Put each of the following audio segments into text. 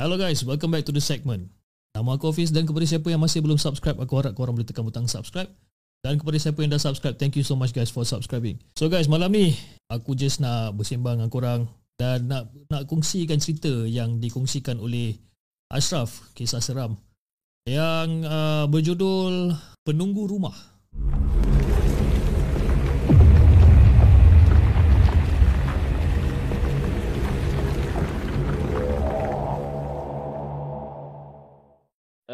Hello guys, welcome back to the segment. Nama aku Hafiz dan kepada siapa yang masih belum subscribe, aku harap korang boleh tekan butang subscribe. Dan kepada siapa yang dah subscribe, thank you so much guys for subscribing. So guys, malam ni aku just nak bersembang dengan korang dan nak nak kongsikan cerita yang dikongsikan oleh Ashraf, kisah seram yang uh, berjudul Penunggu Rumah.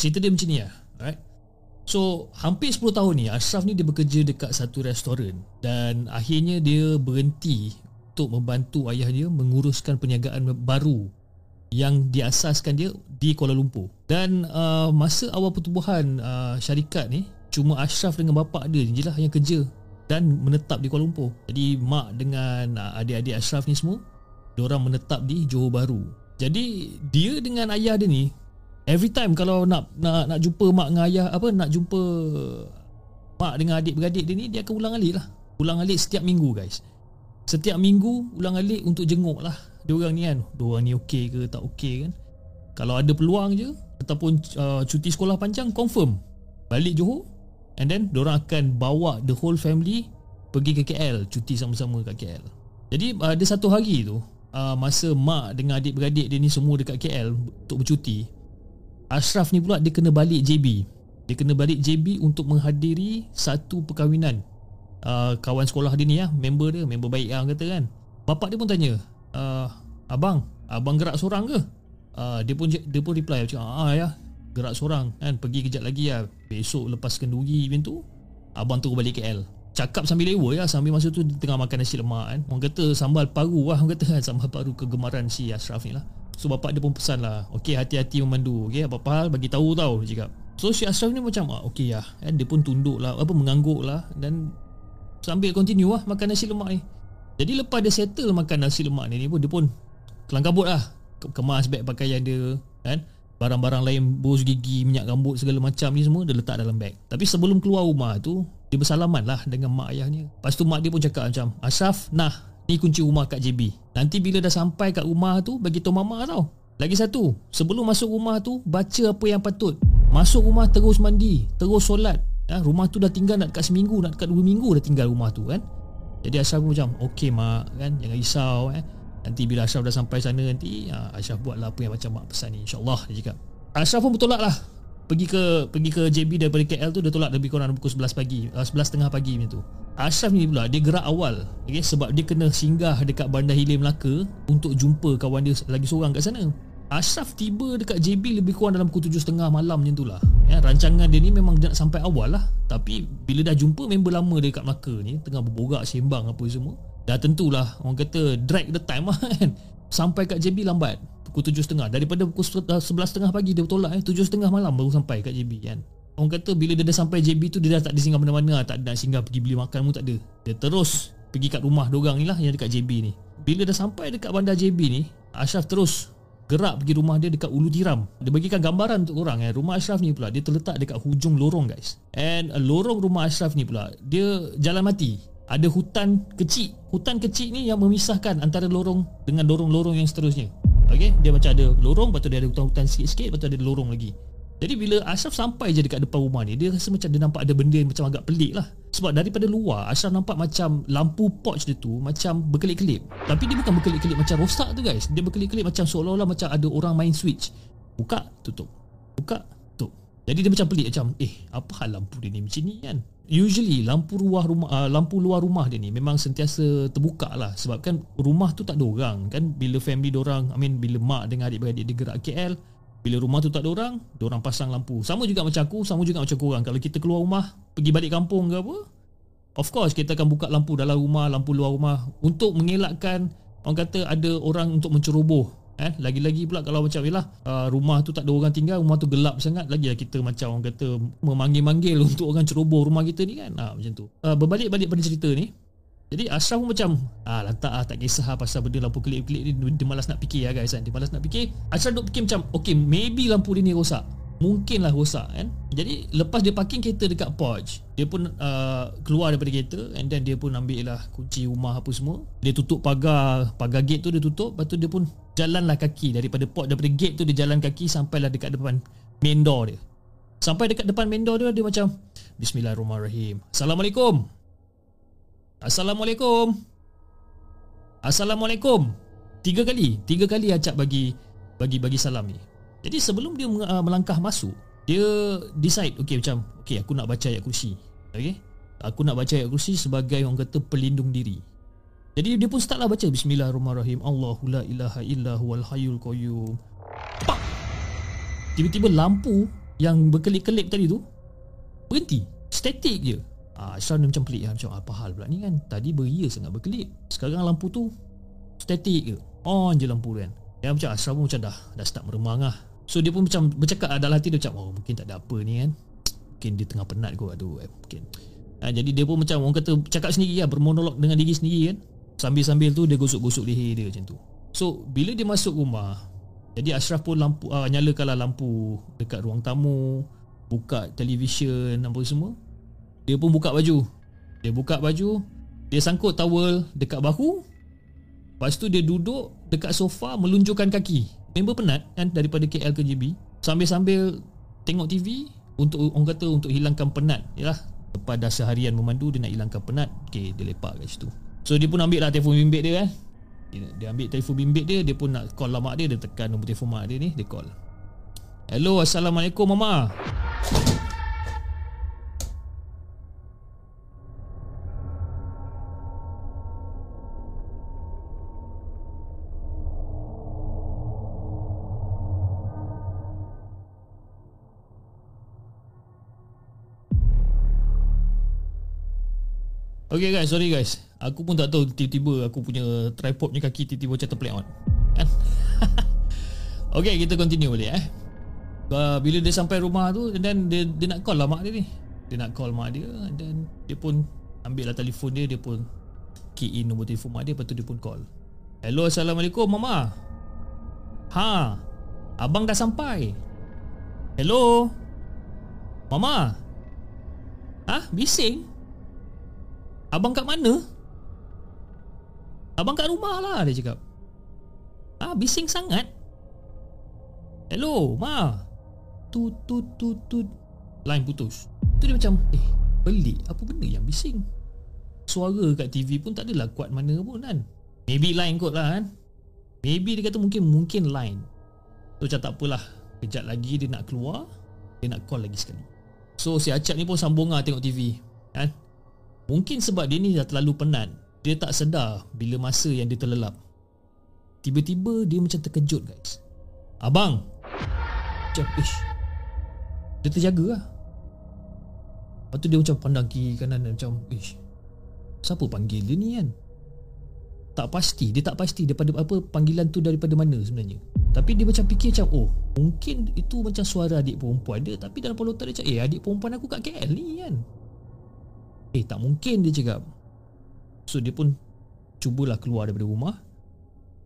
Cerita dia macam ni lah Alright? So hampir 10 tahun ni Ashraf ni dia bekerja dekat satu restoran Dan akhirnya dia berhenti Untuk membantu ayah dia Menguruskan perniagaan baru Yang diasaskan dia di Kuala Lumpur. Dan uh, masa awal pertubuhan uh, syarikat ni Cuma Ashraf dengan bapak dia je lah yang kerja Dan menetap di Kuala Lumpur. Jadi mak dengan uh, adik-adik Ashraf ni semua Diorang menetap di Johor Bahru. Jadi dia dengan ayah dia ni Every time kalau nak nak nak jumpa mak dengan ayah apa nak jumpa mak dengan adik-beradik dia ni dia akan ulang alik lah. Ulang alik setiap minggu guys. Setiap minggu ulang alik untuk jenguk lah dia orang ni kan. Dia orang ni okey ke tak okey kan. Kalau ada peluang je ataupun uh, cuti sekolah panjang confirm balik Johor and then dia orang akan bawa the whole family pergi ke KL cuti sama-sama kat KL. Jadi uh, ada satu hari tu uh, masa mak dengan adik-beradik dia ni semua dekat KL untuk bercuti Ashraf ni pula dia kena balik JB Dia kena balik JB untuk menghadiri satu perkahwinan. Uh, Kawan sekolah dia ni ya, member dia, member baik yang kata kan. Bapak dia pun tanya uh, Abang, abang gerak seorang ke? Uh, dia pun dia pun reply macam ah ya gerak seorang kan pergi kejap lagi ya besok lepas kenduri event tu. Abang turun balik KL cakap sambil lewa ya sambil masa tu tengah makan nasi lemak kan. Orang kata sambal paru lah orang kata kan sambal paru kegemaran si Ashraf ni lah So bapak dia pun pesan lah Okay hati-hati memandu Okay apa-apa hal bagi tahu tau Dia cakap. So si Ashraf ni macam ah, Okay ya kan? Dia pun tunduk lah Apa mengangguk lah. Dan Sambil continue lah Makan nasi lemak ni. Jadi lepas dia settle Makan nasi lemak ni, ni pun Dia pun Kelang kabut lah. Kemas beg pakaian dia Kan? Barang-barang lain Bos gigi Minyak rambut Segala macam ni semua Dia letak dalam beg. Tapi sebelum keluar rumah tu Dia bersalaman lah Dengan mak ayahnya. Lepas tu mak dia pun cakap macam Ashraf Nah Ni kunci rumah kat JB Nanti bila dah sampai kat rumah tu Bagi tahu mama tau. Lagi satu Sebelum masuk rumah tu Baca apa yang patut. Masuk rumah terus mandi Terus solat. Ha, Rumah tu dah tinggal nak dekat seminggu Nak dekat dua minggu dah tinggal rumah tu kan? Jadi Ashraf pun macam Okay mak kan? Jangan risau eh. Nanti bila Ashraf dah sampai sana nanti ha, Ashraf buatlah apa yang macam mak pesan ni InsyaAllah dia cakap. Ashraf pun bertolak lah Pergi ke pergi ke JB daripada KL tu Dia tolak lebih kurang pukul 11 pagi uh, 11.30 pagi macam tu Ashraf ni pula dia gerak awal okay, sebab dia kena singgah dekat Bandar Hilir Melaka untuk jumpa kawan dia lagi seorang kat sana. Ashraf tiba dekat JB lebih kurang dalam pukul 7.30 malam macam tu lah. Ya, rancangan dia ni memang dia nak sampai awal lah. Tapi bila dah jumpa member lama dia kat Melaka ni tengah berborak sembang apa semua. Dah tentulah orang kata drag the time lah kan. Sampai kat JB lambat pukul 7.30 daripada pukul 11.30 pagi dia bertolak eh 7.30 malam baru sampai kat JB kan. Orang kata bila dia dah sampai JB tu Dia dah tak ada singgah mana-mana. Tak ada singgah pergi beli makan pun tak ada. Dia terus pergi kat rumah dorang ni lah Yang dekat JB ni. Bila dah sampai dekat bandar JB ni Ashraf terus gerak pergi rumah dia dekat Ulu Tiram. Dia bagikan gambaran untuk orang eh. Rumah Ashraf ni pula Dia terletak dekat hujung lorong guys. And uh, lorong rumah Ashraf ni pula Dia jalan mati. Ada hutan kecil. Hutan kecil ni yang memisahkan antara lorong Dengan lorong-lorong yang seterusnya. Okay Dia macam ada lorong Lepas tu dia ada hutan-hutan sikit-sikit Lepas tu ada lorong lagi jadi bila Ashraf sampai je dekat depan rumah ni Dia rasa macam dia nampak ada benda yang macam agak pelik lah. Sebab daripada luar Ashraf nampak macam lampu porch dia tu Macam berkelip-kelip Tapi dia bukan berkelip-kelip macam rosak tu guys. Dia berkelip-kelip macam seolah-olah macam ada orang main switch. Buka, tutup. Buka, tutup. Jadi dia macam pelik macam eh apa hal lampu dia ni macam ni kan. Usually lampu luar rumah uh, lampu luar rumah dia ni memang sentiasa terbuka lah. Sebab kan rumah tu tak ada orang kan? Bila family dia orang I mean bila mak dengan adik-beradik dia gerak KL bila rumah tu tak ada orang, dia orang pasang lampu. Sama juga macam aku, sama juga macam korang. Kalau kita keluar rumah, pergi balik kampung ke apa, of course kita akan buka lampu dalam rumah, lampu luar rumah. Untuk mengelakkan orang kata ada orang untuk menceroboh eh? Lagi-lagi pula kalau macam yalah uh, rumah tu tak ada orang tinggal rumah tu gelap sangat. Lagi lah kita macam orang kata memanggil-manggil untuk orang ceroboh rumah kita ni kan. Ha, macam tu. Uh, berbalik-balik pada cerita ni jadi Ashraf pun macam ah lantak ah tak kisah lah pasal benda lampu kelip-kelip ni dia malas nak fikir ya guys kan. Dia malas nak fikir. Ashraf duk fikir macam okay maybe lampu dia ni rosak. Mungkinlah rosak kan. Jadi lepas dia parking kereta dekat porch, dia pun uh, keluar daripada kereta and then dia pun ambil lah kunci rumah apa semua. Dia tutup pagar, pagar gate tu dia tutup. Lepas tu dia pun jalanlah kaki daripada porch daripada gate tu dia jalan kaki sampailah dekat depan main door dia. Sampai dekat depan main door dia dia macam Bismillahirrahmanirrahim. Assalamualaikum. Assalamualaikum. Assalamualaikum. Tiga kali, tiga kali acap bagi bagi bagi salam ni. Jadi sebelum dia uh, melangkah masuk, dia decide okey macam okey aku nak baca ayat kursi. Okey. Aku nak baca ayat kursi sebagai orang kata pelindung diri. Jadi dia pun startlah baca bismillahirrahmanirrahim. Allahu la ilaha illa huwal hayyul qayyum. Pak. Tiba-tiba lampu yang berkelip-kelip tadi tu berhenti. Static je. Ah, Syah macam pelik lah Macam apa hal pula. Ni kan Tadi beria sangat berkelip. Sekarang lampu tu Static ke On je lampu kan. Ya macam Ashraf pun macam dah Dah start meremang lah. So dia pun macam Bercakap dalam hati dia macam Oh mungkin tak ada apa ni kan. Mungkin dia tengah penat kot Aduh eh, mungkin. Ha, Jadi dia pun macam Orang kata Cakap sendiri lah Bermonolog dengan diri sendiri kan. Sambil-sambil tu Dia gosok-gosok leher dia macam tu. So bila dia masuk rumah Jadi Ashraf pun lampu uh, Nyalakanlah lampu Dekat ruang tamu Buka televisyen Apa semua dia pun buka baju. Dia buka baju Dia sangkut towel dekat bahu. Lepas tu dia duduk dekat sofa Melunjukkan kaki. Member penat kan daripada KL ke JB Sambil-sambil tengok TV Untuk orang kata untuk hilangkan penat. Yalah Lepas dah seharian memandu Dia nak hilangkan penat. Okay dia lepak kat situ. So dia pun ambil lah telefon bimbit dia kan dia, dia ambil telefon bimbit dia Dia pun nak call lah mak dia. Dia tekan nombor telefon mak dia ni Dia call. Hello Assalamualaikum Mama Okay guys, sorry guys. Aku pun tak tahu tiba-tiba aku punya tripod punya kaki tiba-tiba macam terplay on. Kan? okay, kita continue balik eh. Bila dia sampai rumah tu dan dia, dia nak call lah mak dia ni. Dia nak call mak dia dan dia pun ambil lah telefon dia, dia pun key in nombor telefon mak dia lepas tu dia pun call. Hello, Assalamualaikum Mama. Ha. Abang dah sampai. Hello. Mama. Ha? Bising? Abang kat mana? Abang kat rumah lah Dia cakap. Ah bising sangat. Hello Ma. Tut tut tut tut Line putus. Tu dia macam Eh pelik. Apa benda yang bising? Suara kat TV pun tak adalah kuat mana pun kan? Maybe line kot lah kan? Maybe dia kata mungkin Mungkin line. Tu macam tak apalah. Kejap lagi dia nak keluar Dia nak call lagi sekali. So si Acap ni pun sambung lah tengok TV Kan Mungkin sebab dia ni dah terlalu penat. Dia tak sedar bila masa yang dia terlelap. Tiba-tiba dia macam terkejut guys. Abang! Macam ish. Dia terjaga lah. Lepas tu dia macam pandang kiri kanan Macam ish. Siapa panggil dia ni kan? Tak pasti. Dia tak pasti daripada apa Panggilan tu daripada mana sebenarnya. Tapi dia macam fikir macam Oh mungkin itu macam suara adik perempuan dia. Tapi dalam kepala dia macam Eh adik perempuan aku kat KL ni kan Eh tak mungkin dia cakap. So dia pun Cubalah keluar daripada rumah.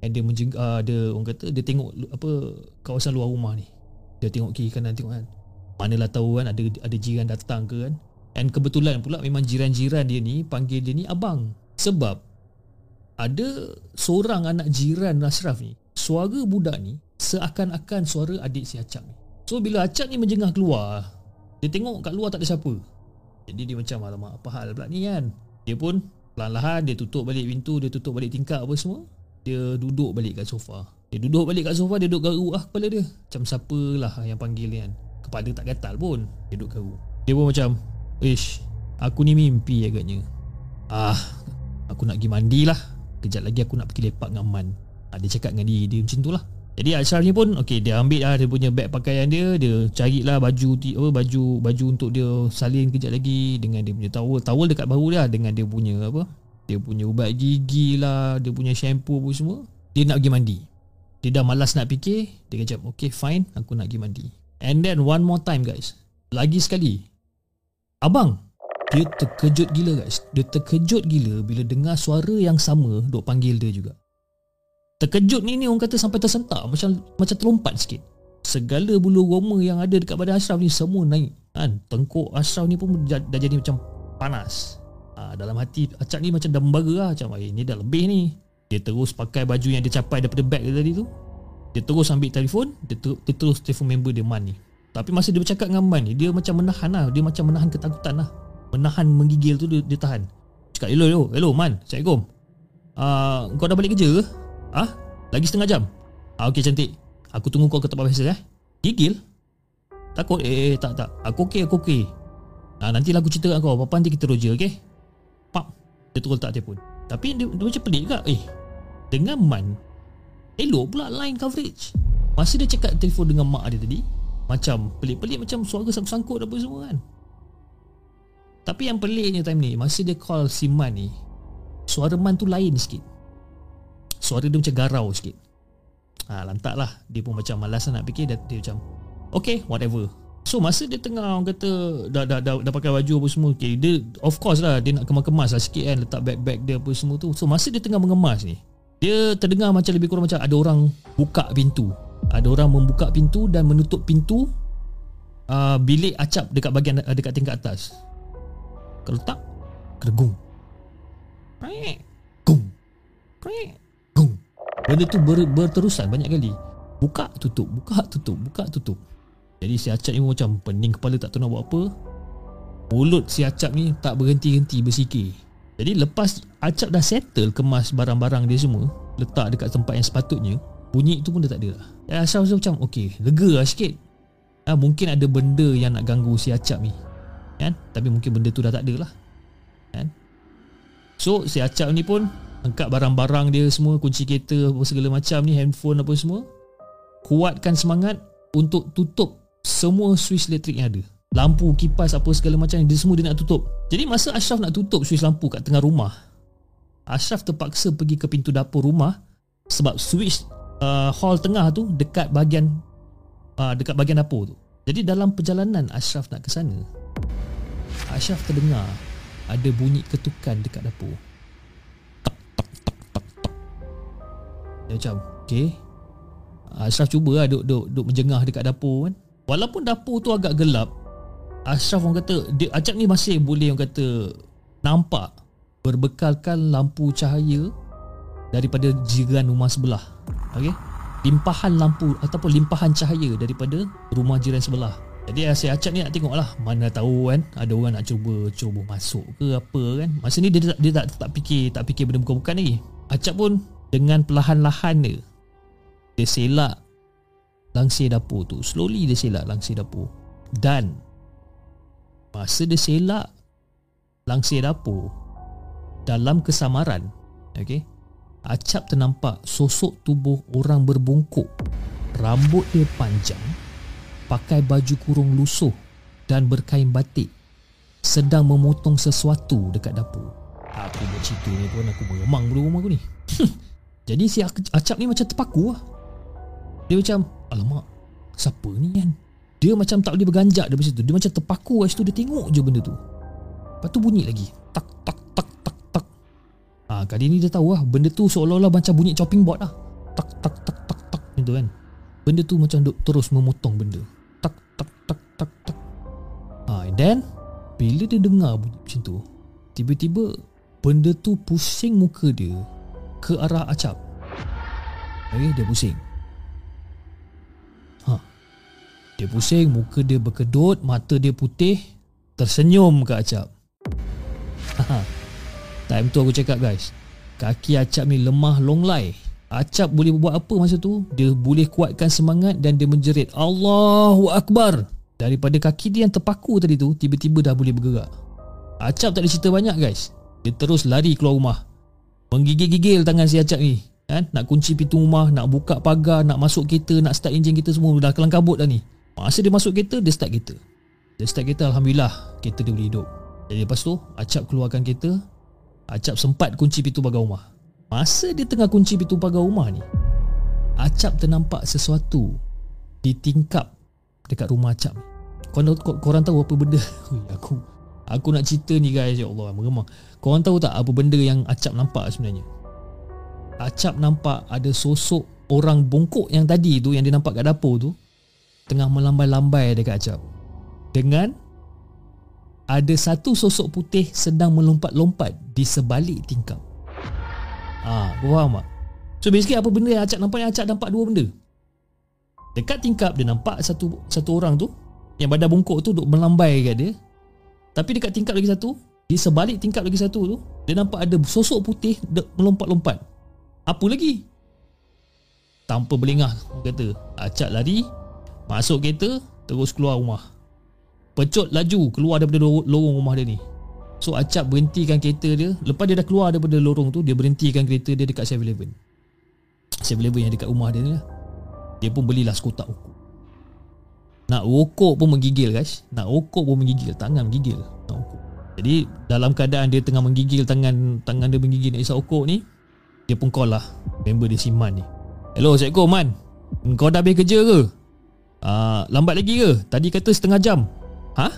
And dia menjeng, uh, dia orang kata Dia tengok apa Kawasan luar rumah ni. Dia tengok kiri kanan tengok kan. Manalah tahu kan ada ada jiran datang ke kan. And kebetulan pula memang jiran-jiran dia ni Panggil dia ni abang. Sebab Ada seorang anak jiran Nasraf ni Suara budak ni Seakan-akan suara adik si Acap ni. So bila Acap ni menjengah keluar Dia tengok kat luar tak ada siapa jadi dia macam alamak apa hal pula ni kan? Dia pun perlahan-lahan dia tutup balik pintu Dia tutup balik tingkap apa semua. Dia duduk balik kat sofa. Dia duduk balik kat sofa Dia duduk garuk lah kepala dia. Macam siapa lah yang panggil ni kan. Kepala tak gatal pun Dia duduk karu Dia pun macam Ish Aku ni mimpi agaknya. Ah Aku nak pergi mandi lah Kejap lagi aku nak pergi lepak dengan Man. Ah, Dia cakap dengan diri dia macam tu lah Jadi Ashraf ni pun Okay dia ambil lah Dia punya beg pakaian dia Dia carilah baju apa, Baju baju untuk dia Salin kejap lagi Dengan dia punya towel. Towel dekat bahu dia Dengan dia punya apa Dia punya ubat gigi lah Dia punya shampoo pun semua. Dia nak pergi mandi. Dia dah malas nak fikir Dia kata Okay fine Aku nak pergi mandi. And then one more time guys. Lagi sekali. Abang Dia terkejut gila guys. Dia terkejut gila Bila dengar suara yang sama Duk panggil dia juga Terkejut ni ni orang kata sampai tersentak. Macam macam terlompat sikit. Segala bulu roma yang ada dekat badan Ashraf ni Semua naik. Kan? Tengkuk Ashraf ni pun dah, jadi macam panas. Ha, Dalam hati Acap ni macam dah membara lah. Macam eh, ni dah lebih ni. Dia terus pakai baju yang dia capai daripada dia tadi tu. Dia terus ambil telefon. Dia, ter, dia terus telefon member dia Man ni. Tapi masa dia bercakap dengan Man ni Dia macam menahan lah. Dia macam menahan ketakutan lah. Menahan menggigil tu dia, dia tahan. Cakap hello hello Hello Man. Assalamualaikum. Uh, Kau dah balik kerja ke? Ah, Lagi setengah jam? Ah, Okey cantik. Aku tunggu kau ke tempat biasa eh. Gigil? Takut? Eh, eh tak tak. Aku okey aku okey. Ah, Nantilah aku cerita kat kau. Apa-apa nanti kita roger okey? Pap. Dia terus tak telefon. Tapi dia, dia macam pelik juga. Eh Dengan Man Elok pula line coverage. Masa dia cakap telefon dengan mak dia tadi Macam pelik-pelik macam suara sangkut-sangkut apa semua kan. Tapi yang peliknya time ni Masa dia call si Man ni Suara Man tu lain sikit Suara dia macam garau sikit. Ha, Lantak lah. Dia pun macam malas nak fikir. Dia, dia macam Okay whatever. So masa dia tengah orang kata dah, dah, dah, dah pakai baju apa semua okay, Dia of course lah Dia nak kemas-kemas lah sikit kan Letak bag-bag dia apa semua tu. So masa dia tengah mengemas ni Dia terdengar macam lebih kurang macam Ada orang buka pintu. Ada orang membuka pintu dan menutup pintu uh, Bilik acap dekat bahagian Dekat tingkat atas. Kalau tak Keregung Gung Gung Benda tu ber, berterusan banyak kali. Buka tutup. Buka tutup. Buka tutup. Jadi si Acap ni macam Pening kepala tak tahu nak buat apa. Mulut si Acap ni Tak berhenti-henti bersikir. Jadi lepas Acap dah settle Kemas barang-barang dia semua Letak dekat tempat yang sepatutnya Bunyi tu pun dah tak ada lah. Acap rasa macam Okay lega lah sikit. Ha, Mungkin ada benda yang nak ganggu si Acap ni. Kan? Tapi mungkin benda tu dah tak ada lah. Kan? So si Acap ni pun Angkat barang-barang dia semua Kunci kereta apa segala macam ni Handphone apa semua. Kuatkan semangat Untuk tutup Semua switch elektrik yang ada. Lampu, kipas apa segala macam Dia semua dia nak tutup. Jadi masa Ashraf nak tutup switch lampu kat tengah rumah Ashraf terpaksa pergi ke pintu dapur rumah Sebab switch uh, hall tengah tu Dekat bahagian uh, Dekat bahagian dapur tu. Jadi dalam perjalanan Ashraf nak ke sana Ashraf terdengar Ada bunyi ketukan dekat dapur Dia macam Okay. Ashraf cuba lah duk, duk, duk menjengah dekat dapur kan. Walaupun dapur tu agak gelap Ashraf orang kata dia, Acap ni masih boleh orang kata Nampak Berbekalkan lampu cahaya Daripada jiran rumah sebelah. Okay Limpahan lampu Ataupun limpahan cahaya Daripada rumah jiran sebelah. Jadi si Acap ni nak tengok lah Mana tahu kan Ada orang nak cuba Cuba masuk ke apa kan. Masa ni dia, dia tak, tak fikir Tak fikir benda bukan-bukan lagi. Acap pun dengan perlahan-lahan dia. Dia selak langsir dapur tu. Slowly dia selak langsir dapur. Dan masa dia selak langsir dapur dalam kesamaran okey acap ternampak sosok tubuh orang berbungkuk. Rambut dia panjang pakai baju kurung lusuh dan berkain batik sedang memotong sesuatu dekat dapur. Aku buat cerita ni pun aku meremang bulu rumah aku ni Jadi si Acap ni macam terpaku lah. Dia macam Alamak Siapa ni kan? Dia macam tak boleh berganjak dari situ. Dia macam terpaku lah situ. Dia tengok je benda tu. Lepas tu bunyi lagi. Tak tak tak tak tak. Ha, Kali ni dia tahu lah Benda tu seolah-olah macam bunyi chopping board lah. Tak tak tak tak tak Macam kan. Benda tu macam duk terus memotong benda. Tak tak tak tak tak. Ha, And then Bila dia dengar bunyi macam tu Tiba-tiba Benda tu pusing muka dia ke arah Acap. Okay, dia pusing. Ha. Dia pusing, muka dia berkedut, mata dia putih, tersenyum ke Acap. Ha. Time tu aku cakap guys, kaki Acap ni lemah longlai. Acap boleh buat apa masa tu? Dia boleh kuatkan semangat dan dia menjerit Allahu Akbar Daripada kaki dia yang terpaku tadi tu Tiba-tiba dah boleh bergerak Acap tak ada cerita banyak guys Dia terus lari keluar rumah Menggigil-gigil tangan si Acap ni. Kan? Nak kunci pintu rumah Nak buka pagar Nak masuk kereta Nak start enjin kita semua Dah kelang kabut dah ni. Masa dia masuk kereta Dia start kereta. Dia start kereta Alhamdulillah Kereta dia boleh hidup. Jadi lepas tu Acap keluarkan kereta. Acap sempat kunci pintu pagar rumah. Masa dia tengah kunci pintu pagar rumah ni Acap ternampak sesuatu Di tingkap Dekat rumah Acap korang, korang tahu apa benda? Ui, Aku Aku nak cerita ni guys. Ya Allah meremang. Korang tahu tak apa benda yang Acap nampak sebenarnya? Acap nampak ada sosok Orang bongkok yang tadi tu Yang dia nampak kat dapur tu Tengah melambai-lambai dekat Acap. Dengan Ada satu sosok putih Sedang melompat-lompat Di sebalik tingkap. Ah, ha, faham tak? So basically apa benda yang Acap nampak? Yang Acap nampak dua benda. Dekat tingkap dia nampak satu satu orang tu Yang badan bongkok tu duk melambai kat dia Tapi dekat tingkap lagi satu Di sebalik tingkap lagi satu tu Dia nampak ada sosok putih melompat-lompat. Apa lagi? Tanpa belengah kata. Acap lari Masuk kereta Terus keluar rumah. Pecut laju keluar daripada lorong rumah dia ni. So Acap berhentikan kereta dia. Lepas dia dah keluar daripada lorong tu Dia berhentikan kereta dia dekat 7-Eleven 7-Eleven yang dekat rumah dia ni lah. Dia pun belilah sekotak rokok Nak rokok pun menggigil guys. Nak rokok pun menggigil. Tangan menggigil. Nak Jadi dalam keadaan dia tengah menggigil Tangan tangan dia menggigil nak isap rokok ni Dia pun call lah. Member dia si Man ni. Hello Assalamualaikum Man. Kau dah habis kerja ke? Uh, lambat lagi ke? Tadi kata setengah jam. Ha?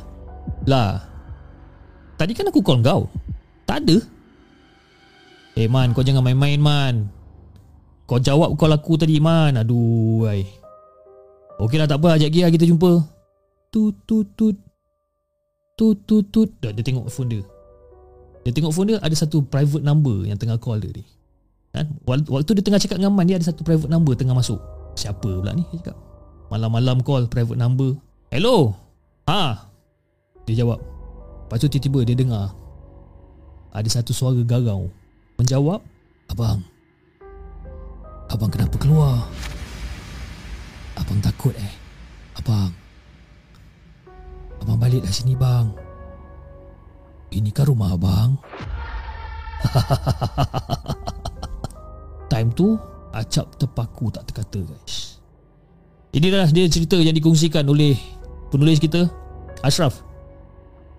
Lah. Tadi kan aku call kau. Tak ada. Eh Man kau jangan main-main Man. Kau jawab call aku tadi man. Aduh. Okey lah tak apa Ajak lah kita jumpa. Tut tut tut. Tut tut tut. Dah dia tengok phone dia. Dia tengok phone dia Ada satu private number Yang tengah call dia ni. Kan? Waktu dia tengah cakap dengan Man Dia ada satu private number Tengah masuk. Siapa pula ni Dia cakap? Malam-malam call private number. Hello? Ha? Dia jawab. Lepas tu tiba-tiba dia dengar Ada satu suara garau. Menjawab Abang. Abang kenapa keluar? Abang takut eh? Abang. Abang balik dah sini bang. Ini kan rumah abang. Time tu Acap terpaku tak terkata guys. Inilah dia cerita yang dikongsikan oleh Penulis kita Ashraf.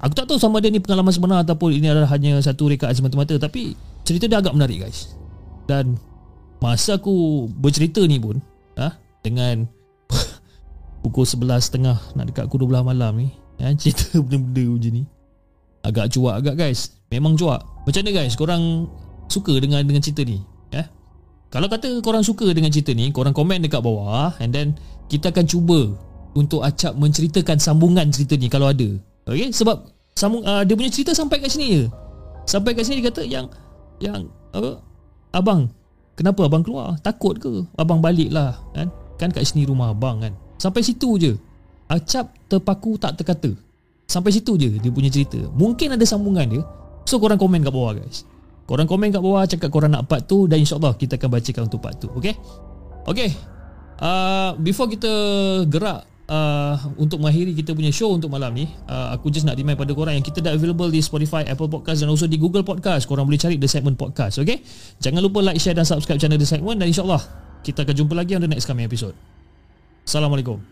Aku tak tahu sama dia ni pengalaman sebenar Ataupun ini adalah hanya satu rekaan semata-mata Tapi cerita dia agak menarik guys. Dan Masa aku bercerita ni pun ha, Dengan Pukul 11.30 Nak dekat pukul 12 malam ni ha, Cerita benda-benda macam ni Agak cuak agak guys Memang cuak Macam mana guys Korang Suka dengan dengan cerita ni ha? Kalau kata korang suka dengan cerita ni Korang komen dekat bawah And then Kita akan cuba Untuk acap menceritakan Sambungan cerita ni Kalau ada Okay Sebab sambung, uh, Dia punya cerita sampai kat sini je Sampai kat sini dia kata yang Yang apa Abang Kenapa abang keluar? Takut ke? Abang balik lah kan? Kan kat sini rumah abang kan Sampai situ je. Acap terpaku tak terkata. Sampai situ je dia punya cerita. Mungkin ada sambungan dia. So korang komen kat bawah guys. Korang komen kat bawah Cakap korang nak part tu Dan insyaAllah kita akan bacakan untuk part tu Okay Okay uh, Before kita gerak uh, untuk mengakhiri kita punya show untuk malam ni uh, aku just nak remind pada korang yang kita dah available di Spotify, Apple Podcast dan also di Google Podcast. Korang boleh cari The Segment Podcast okay? jangan lupa like, share dan subscribe channel The Segment dan insyaAllah kita akan jumpa lagi on the next coming episode Assalamualaikum